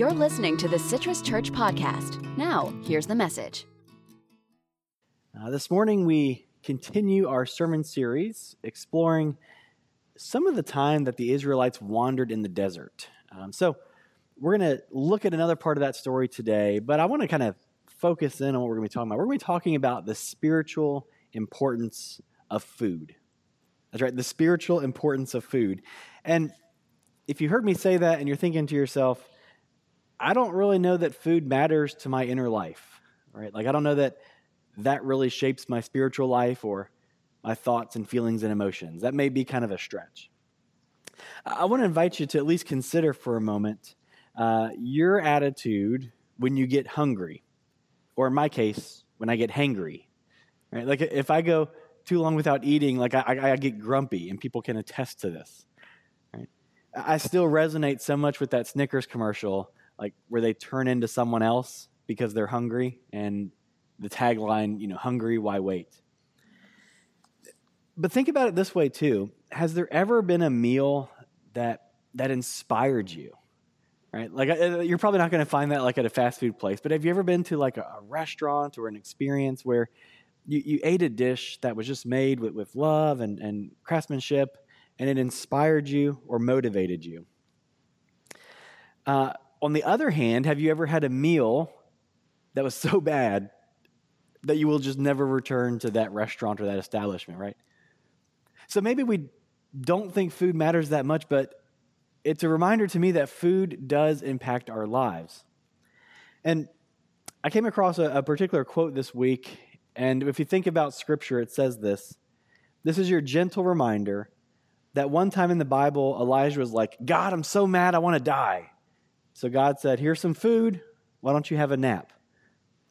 You're listening to the Citrus Church Podcast. Now, here's the message. Uh, this morning, we continue our sermon series exploring some of the time that the Israelites wandered in the desert. Um, so, we're going to look at another part of that story today, but I want to kind of focus in on what we're going to be talking about. We're going to be talking about the spiritual importance of food. That's right, the spiritual importance of food. And if you heard me say that and you're thinking to yourself, I don't really know that food matters to my inner life, right? Like, I don't know that that really shapes my spiritual life or my thoughts and feelings and emotions. That may be kind of a stretch. I want to invite you to at least consider for a moment uh, your attitude when you get hungry, or in my case, when I get hangry. Right? Like, if I go too long without eating, like I, I, get grumpy, and people can attest to this. Right? I still resonate so much with that Snickers commercial like where they turn into someone else because they're hungry and the tagline, you know, hungry, why wait? But think about it this way too. Has there ever been a meal that that inspired you? Right? Like uh, you're probably not going to find that like at a fast food place, but have you ever been to like a, a restaurant or an experience where you, you ate a dish that was just made with, with love and, and craftsmanship and it inspired you or motivated you? Uh, on the other hand, have you ever had a meal that was so bad that you will just never return to that restaurant or that establishment, right? So maybe we don't think food matters that much, but it's a reminder to me that food does impact our lives. And I came across a, a particular quote this week, and if you think about scripture, it says this This is your gentle reminder that one time in the Bible, Elijah was like, God, I'm so mad, I want to die. So God said, Here's some food. Why don't you have a nap?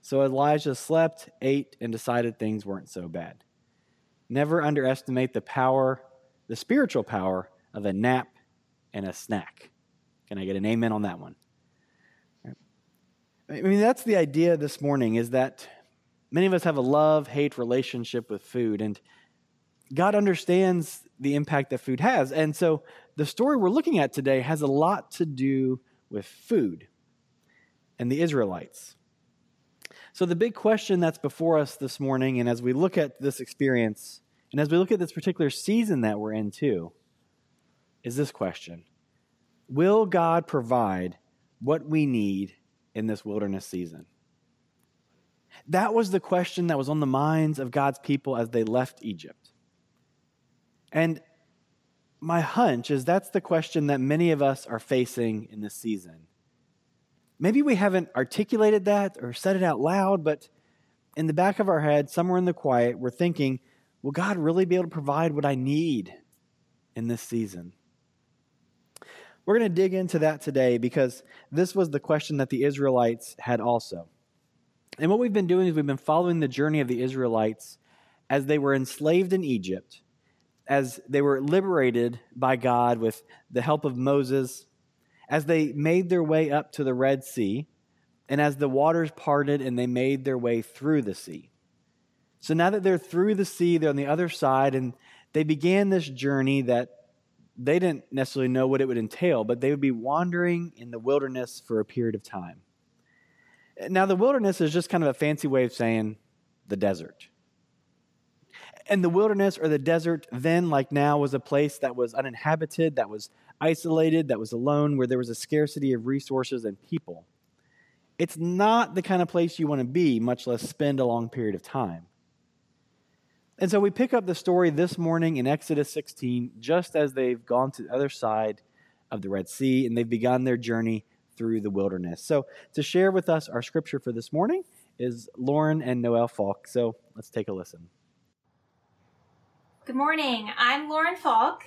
So Elijah slept, ate, and decided things weren't so bad. Never underestimate the power, the spiritual power of a nap and a snack. Can I get an amen on that one? I mean, that's the idea this morning is that many of us have a love hate relationship with food, and God understands the impact that food has. And so the story we're looking at today has a lot to do with food and the Israelites. So, the big question that's before us this morning, and as we look at this experience, and as we look at this particular season that we're in too, is this question Will God provide what we need in this wilderness season? That was the question that was on the minds of God's people as they left Egypt. And my hunch is that's the question that many of us are facing in this season. Maybe we haven't articulated that or said it out loud, but in the back of our head, somewhere in the quiet, we're thinking, will God really be able to provide what I need in this season? We're going to dig into that today because this was the question that the Israelites had also. And what we've been doing is we've been following the journey of the Israelites as they were enslaved in Egypt as they were liberated by God with the help of Moses, as they made their way up to the Red Sea, and as the waters parted and they made their way through the sea. So now that they're through the sea, they're on the other side, and they began this journey that they didn't necessarily know what it would entail, but they would be wandering in the wilderness for a period of time. Now, the wilderness is just kind of a fancy way of saying the desert. And the wilderness or the desert, then like now, was a place that was uninhabited, that was isolated, that was alone, where there was a scarcity of resources and people. It's not the kind of place you want to be, much less spend a long period of time. And so we pick up the story this morning in Exodus 16, just as they've gone to the other side of the Red Sea and they've begun their journey through the wilderness. So to share with us our scripture for this morning is Lauren and Noelle Falk. So let's take a listen. Good morning. I'm Lauren Falk.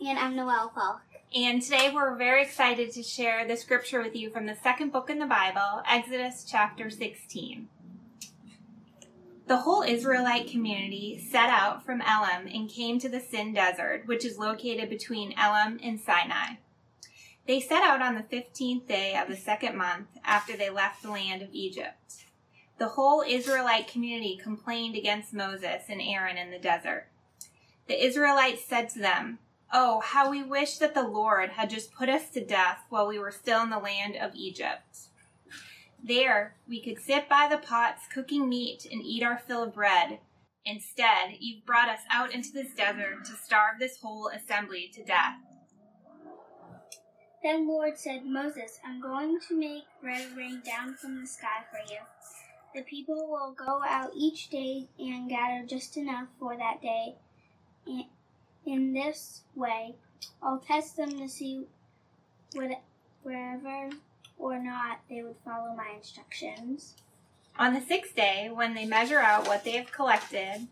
And I'm Noelle Falk. And today we're very excited to share the scripture with you from the second book in the Bible, Exodus chapter 16. The whole Israelite community set out from Elim and came to the Sin Desert, which is located between Elim and Sinai. They set out on the 15th day of the second month after they left the land of Egypt. The whole Israelite community complained against Moses and Aaron in the desert. The Israelites said to them, Oh, how we wish that the Lord had just put us to death while we were still in the land of Egypt. There, we could sit by the pots cooking meat and eat our fill of bread. Instead, you've brought us out into this desert to starve this whole assembly to death. Then Lord said, Moses, I'm going to make bread rain down from the sky for you. The people will go out each day and gather just enough for that day. In this way, I'll test them to see whether or not they would follow my instructions. On the sixth day, when they measure out what they have collected,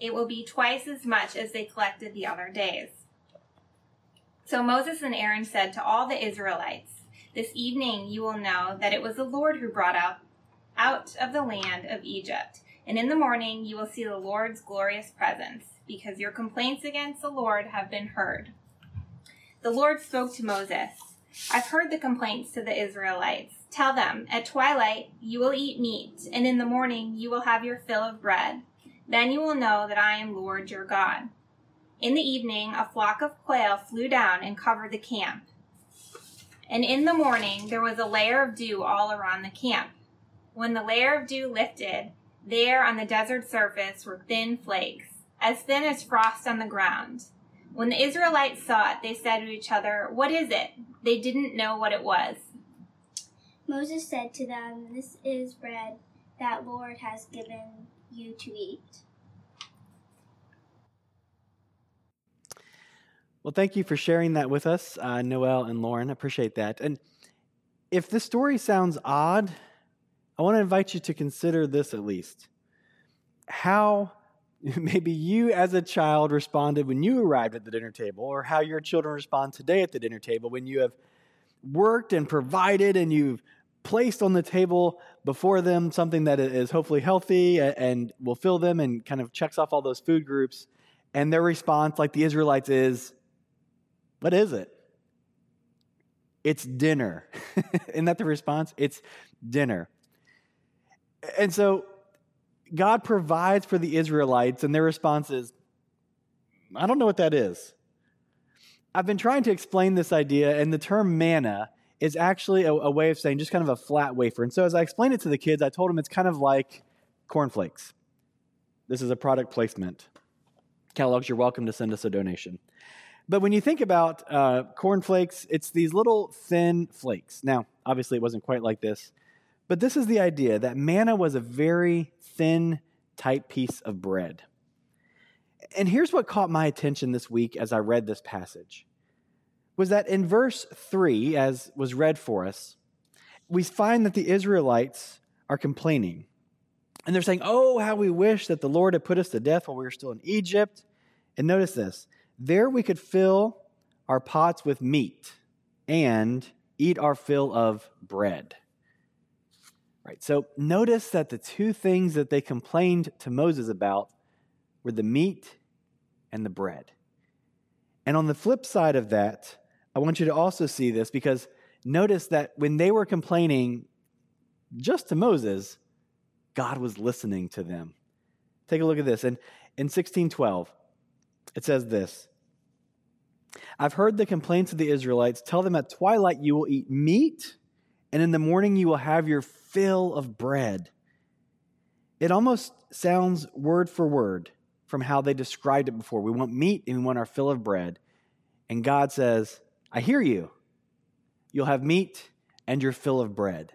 it will be twice as much as they collected the other days. So Moses and Aaron said to all the Israelites, This evening you will know that it was the Lord who brought out, out of the land of Egypt. And in the morning you will see the Lord's glorious presence, because your complaints against the Lord have been heard. The Lord spoke to Moses I've heard the complaints to the Israelites. Tell them, at twilight you will eat meat, and in the morning you will have your fill of bread. Then you will know that I am Lord your God. In the evening, a flock of quail flew down and covered the camp. And in the morning, there was a layer of dew all around the camp. When the layer of dew lifted, there on the desert surface were thin flakes, as thin as frost on the ground. When the Israelites saw it, they said to each other, What is it? They didn't know what it was. Moses said to them, This is bread that Lord has given you to eat. Well, thank you for sharing that with us, uh, Noelle and Lauren. I appreciate that. And if this story sounds odd, I want to invite you to consider this at least. How maybe you as a child responded when you arrived at the dinner table, or how your children respond today at the dinner table when you have worked and provided and you've placed on the table before them something that is hopefully healthy and will fill them and kind of checks off all those food groups. And their response, like the Israelites, is, What is it? It's dinner. Isn't that the response? It's dinner. And so God provides for the Israelites, and their response is, I don't know what that is. I've been trying to explain this idea, and the term manna is actually a, a, way of saying just kind of a flat wafer. And so as I explained it to the kids, I told them it's kind of like cornflakes. This is a product placement. Kellogg's, you're welcome to send us a donation. But when you think about uh, cornflakes, it's these little thin flakes. Now, obviously, it wasn't quite like this, but this is the idea that manna was a very thin, tight piece of bread. And here's what caught my attention this week as I read this passage was that in verse 3 as was read for us, we find that the Israelites are complaining. And they're saying, "Oh, how we wish that the Lord had put us to death while we were still in Egypt." And notice this. There we could fill our pots with meat and eat our fill of bread. Right. So notice that the two things that they complained to Moses about were the meat and the bread. And on the flip side of that, I want you to also see this because notice that when they were complaining just to Moses, God was listening to them. Take a look at this. And in 1612, it says this I've heard the complaints of the Israelites. Tell them at twilight you will eat meat, and in the morning you will have your fill of bread. It almost sounds word for word from how they described it before. We want meat and we want our fill of bread. And God says, I hear you. You'll have meat and your fill of bread.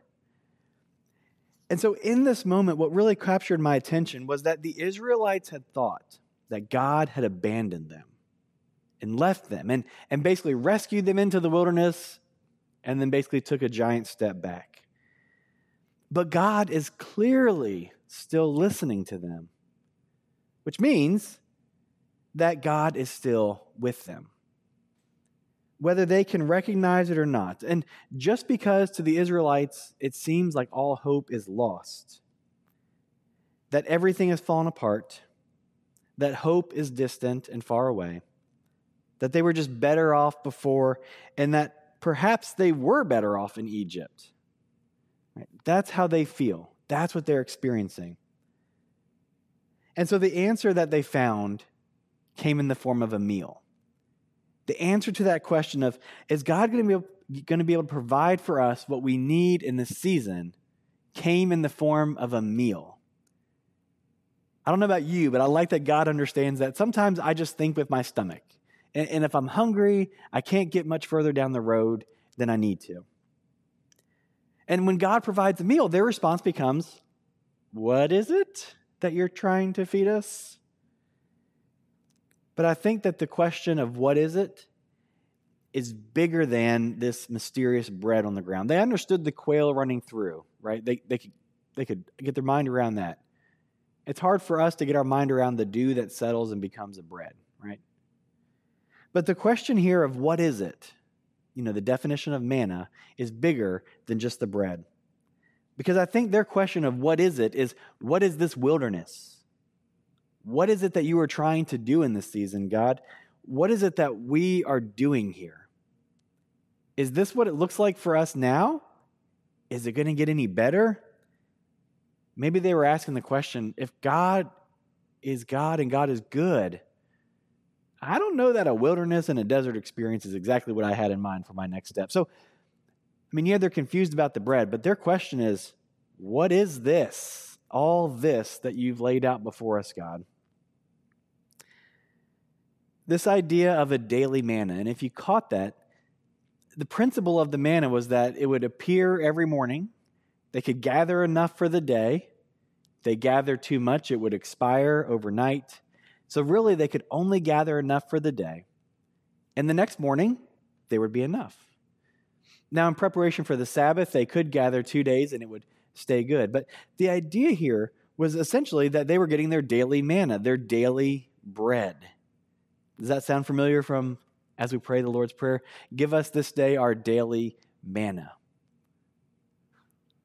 And so, in this moment, what really captured my attention was that the Israelites had thought that God had abandoned them and left them and, and basically rescued them into the wilderness and then basically took a giant step back. But God is clearly still listening to them, which means that God is still with them, whether they can recognize it or not. And just because to the Israelites it seems like all hope is lost, that everything has fallen apart, that hope is distant and far away, that they were just better off before, and that perhaps they were better off in Egypt? That's how they feel. That's what they're experiencing. And so the answer that they found came in the form of a meal. The answer to that question of is God going to be going to be able to provide for us what we need in this season came in the form of a meal. I don't know about you, but I like that God understands that. Sometimes I just think with my stomach. And, and if I'm hungry, I can't get much further down the road than I need to. And when God provides a meal, their response becomes, What is it that you're trying to feed us? But I think that the question of what is it is bigger than this mysterious bread on the ground. They understood the quail running through, right? They, they, could, they could get their mind around that. It's hard for us to get our mind around the dew that settles and becomes a bread, right? But the question here of what is it, you know, the definition of manna is bigger than just the bread. Because I think their question of what is it is what is this wilderness? What is it that you are trying to do in this season, God? What is it that we are doing here? Is this what it looks like for us now? Is it going to get any better? Maybe they were asking the question if God is God and God is good, I don't know that a wilderness and a desert experience is exactly what I had in mind for my next step. So, I mean, yeah, they're confused about the bread, but their question is, what is this? All this that you've laid out before us, God? This idea of a daily manna. And if you caught that, the principle of the manna was that it would appear every morning. They could gather enough for the day. They gathered too much, it would expire overnight. So, really, they could only gather enough for the day. And the next morning, there would be enough. Now, in preparation for the Sabbath, they could gather two days and it would stay good. But the idea here was essentially that they were getting their daily manna, their daily bread. Does that sound familiar from as we pray the Lord's Prayer? Give us this day our daily manna.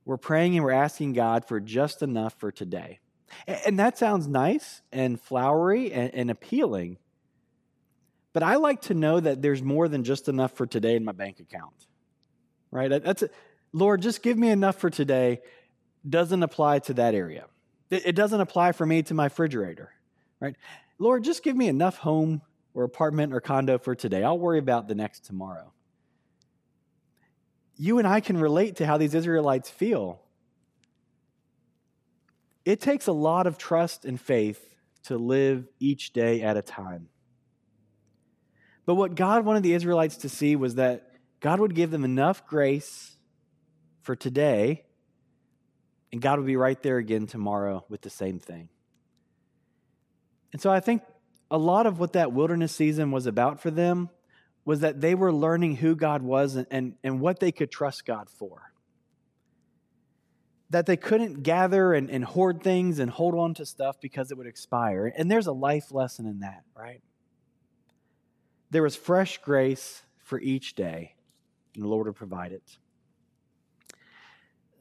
We're praying and we're asking God for just enough for today. And that sounds nice and flowery and, and appealing. But I like to know that there's more than just enough for today in my bank account. Right? That's a, Lord, just give me enough for today doesn't apply to that area. It doesn't apply for me to my refrigerator. Right? Lord, just give me enough home or apartment or condo for today. I'll worry about the next tomorrow. You and I can relate to how these Israelites feel it takes a lot of trust and faith to live each day at a time. But what God wanted the Israelites to see was that God would give them enough grace for today, and God would be right there again tomorrow with the same thing. And so I think a lot of what that wilderness season was about for them was that they were learning who God was and, and, and what they could trust God for that they couldn't gather and, and hoard things and hold on to stuff because it would expire. And there's a life lesson in that, right? There was fresh grace for each day, and the Lord would provide it.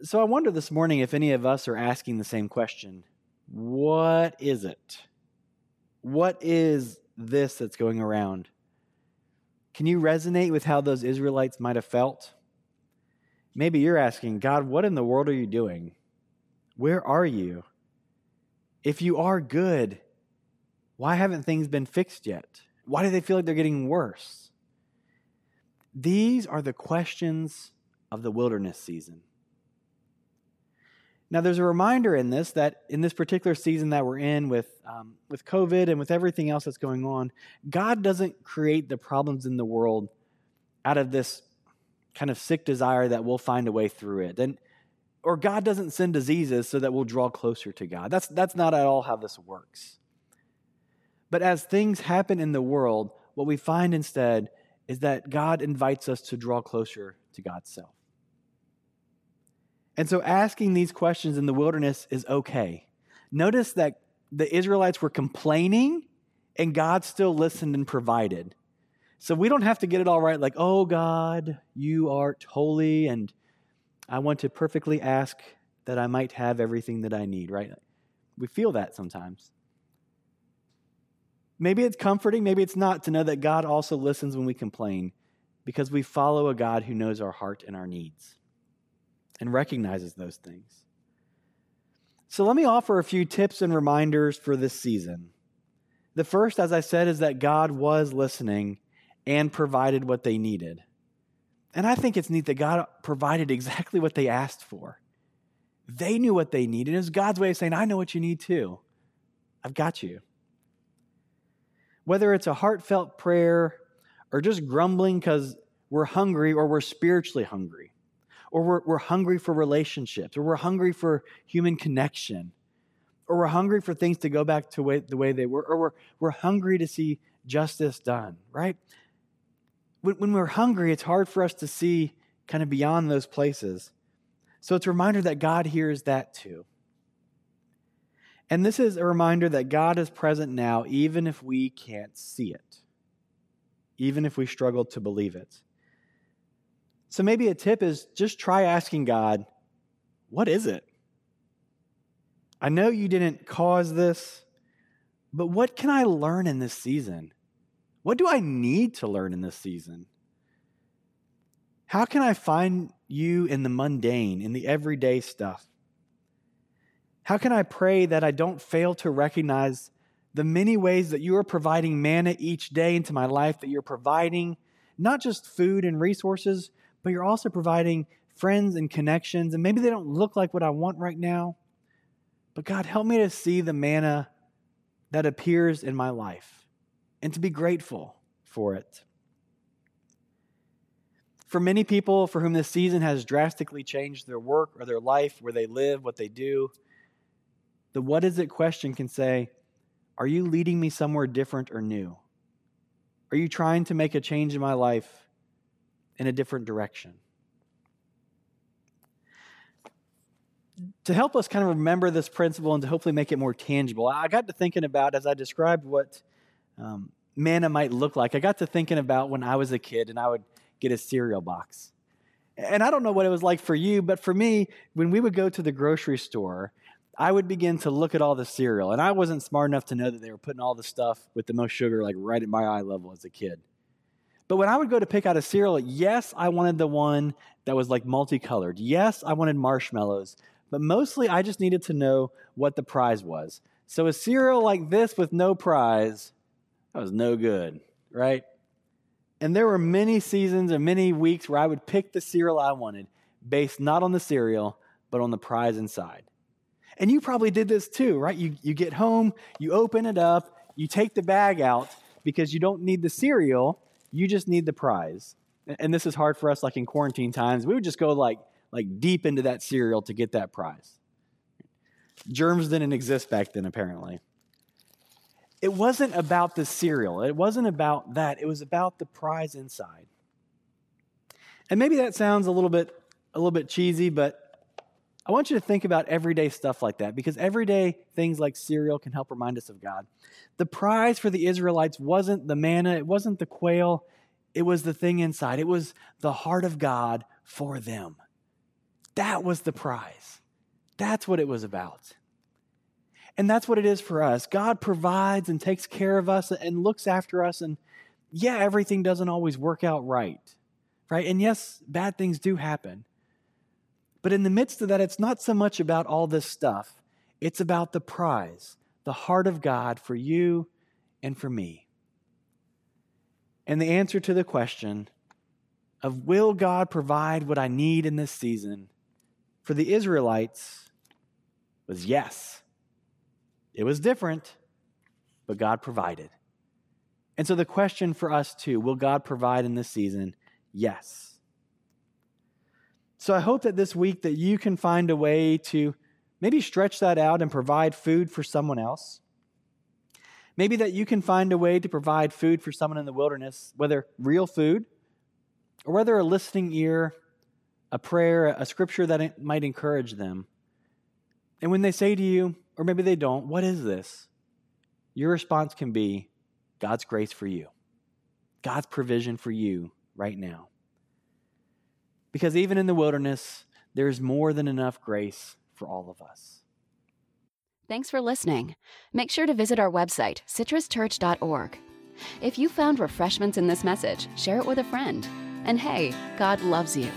So I wonder this morning if any of us are asking the same question What is it? What is this that's going around? Can you resonate with how those Israelites might have felt? Maybe you're asking, God, what in the world are you doing? Where are you? If you are good, why haven't things been fixed yet? Why do they feel like they're getting worse? These are the questions of the wilderness season. Now, there's a reminder in this that in this particular season that we're in with, um, with COVID and with everything else that's going on, God doesn't create the problems in the world out of this kind of sick desire that we'll find a way through it. And or God doesn't send diseases so that we'll draw closer to God. That's that's not at all how this works. But as things happen in the world, what we find instead is that God invites us to draw closer to God's self. And so asking these questions in the wilderness is okay. Notice that the Israelites were complaining and God still listened and provided. So we don't have to get it all right, like, oh God, you art holy, and I want to perfectly ask that I might have everything that I need, right? We feel that sometimes. Maybe it's comforting, maybe it's not to know that God also listens when we complain because we follow a God who knows our heart and our needs and recognizes those things. So let me offer a few tips and reminders for this season. The first, as I said, is that God was listening and provided what they needed. And I think it's neat that God provided exactly what they asked for. They knew what they needed. It was God's way of saying, I know what you need too. I've got you. Whether it's a heartfelt prayer or just grumbling because we're hungry or we're spiritually hungry, or we're, we're hungry for relationships, or we're hungry for human connection, or we're hungry for things to go back to way, the way they were, or we're, we're hungry to see justice done, right? When, when we're hungry, it's hard for us to see kind of beyond those places. So it's a reminder that God hears that too. And this is a reminder that God is present now, even if we can't see it, even if we struggle to believe it. So maybe a tip is just try asking God, what is it? I know you didn't cause this, but what can I learn in this season? What do I need to learn in this season? How can I find you in the mundane, in the everyday stuff? How can I pray that I don't fail to recognize the many ways that you are providing manna each day into my life, that you're providing not just food and resources, but you're also providing friends and connections. And maybe they don't look like what I want right now, but God, help me to see the manna that appears in my life and to be grateful for it. For many people for whom this season has drastically changed their work or their life, where they live, what they do, the what is it question can say, Are you leading me somewhere different or new? Are you trying to make a change in my life in a different direction? To help us kind of remember this principle and to hopefully make it more tangible, I got to thinking about as I described what um, manna might look like. I got to thinking about when I was a kid and I would get a cereal box. And I don't know what it was like for you, but for me, when we would go to the grocery store, I would begin to look at all the cereal. And I wasn't smart enough to know that they were putting all the stuff with the most sugar like right at my eye level as a kid. But when I would go to pick out a cereal, yes, I wanted the one that was like multicolored. Yes, I wanted marshmallows. But mostly I just needed to know what the prize was. So a cereal like this with no prize, that was no good, right? And there were many seasons and many weeks where I would pick the cereal I wanted based not on the cereal, but on the prize inside. And you probably did this too, right? You, you get home, you open it up, you take the bag out because you don't need the cereal, you just need the prize. And this is hard for us, like in quarantine times. We would just go like, like deep into that cereal to get that prize. Germs didn't exist back then, apparently it wasn't about the cereal. It wasn't about that. It was about the prize inside. And maybe that sounds a little bit a little bit cheesy, but I want you to think about everyday stuff like that because everyday things like cereal can help remind us of God. The prize for the Israelites wasn't the manna, it wasn't the quail, it was the thing inside. It was the heart of God for them. That was the prize. That's what it was about. And that's what it is for us. God provides and takes care of us and looks after us. And yeah, everything doesn't always work out right, right? And yes, bad things do happen. But in the midst of that, it's not so much about all this stuff, it's about the prize, the heart of God for you and for me. And the answer to the question of will God provide what I need in this season for the Israelites was yes. It was different, but God provided. And so the question for us too will God provide in this season? Yes. So I hope that this week that you can find a way to maybe stretch that out and provide food for someone else. Maybe that you can find a way to provide food for someone in the wilderness, whether real food or whether a listening ear, a prayer, a scripture that might encourage them. And when they say to you, or maybe they don't, what is this? Your response can be God's grace for you, God's provision for you right now. Because even in the wilderness, there's more than enough grace for all of us. Thanks for listening. Make sure to visit our website, citruschurch.org. If you found refreshments in this message, share it with a friend. And hey, God loves you.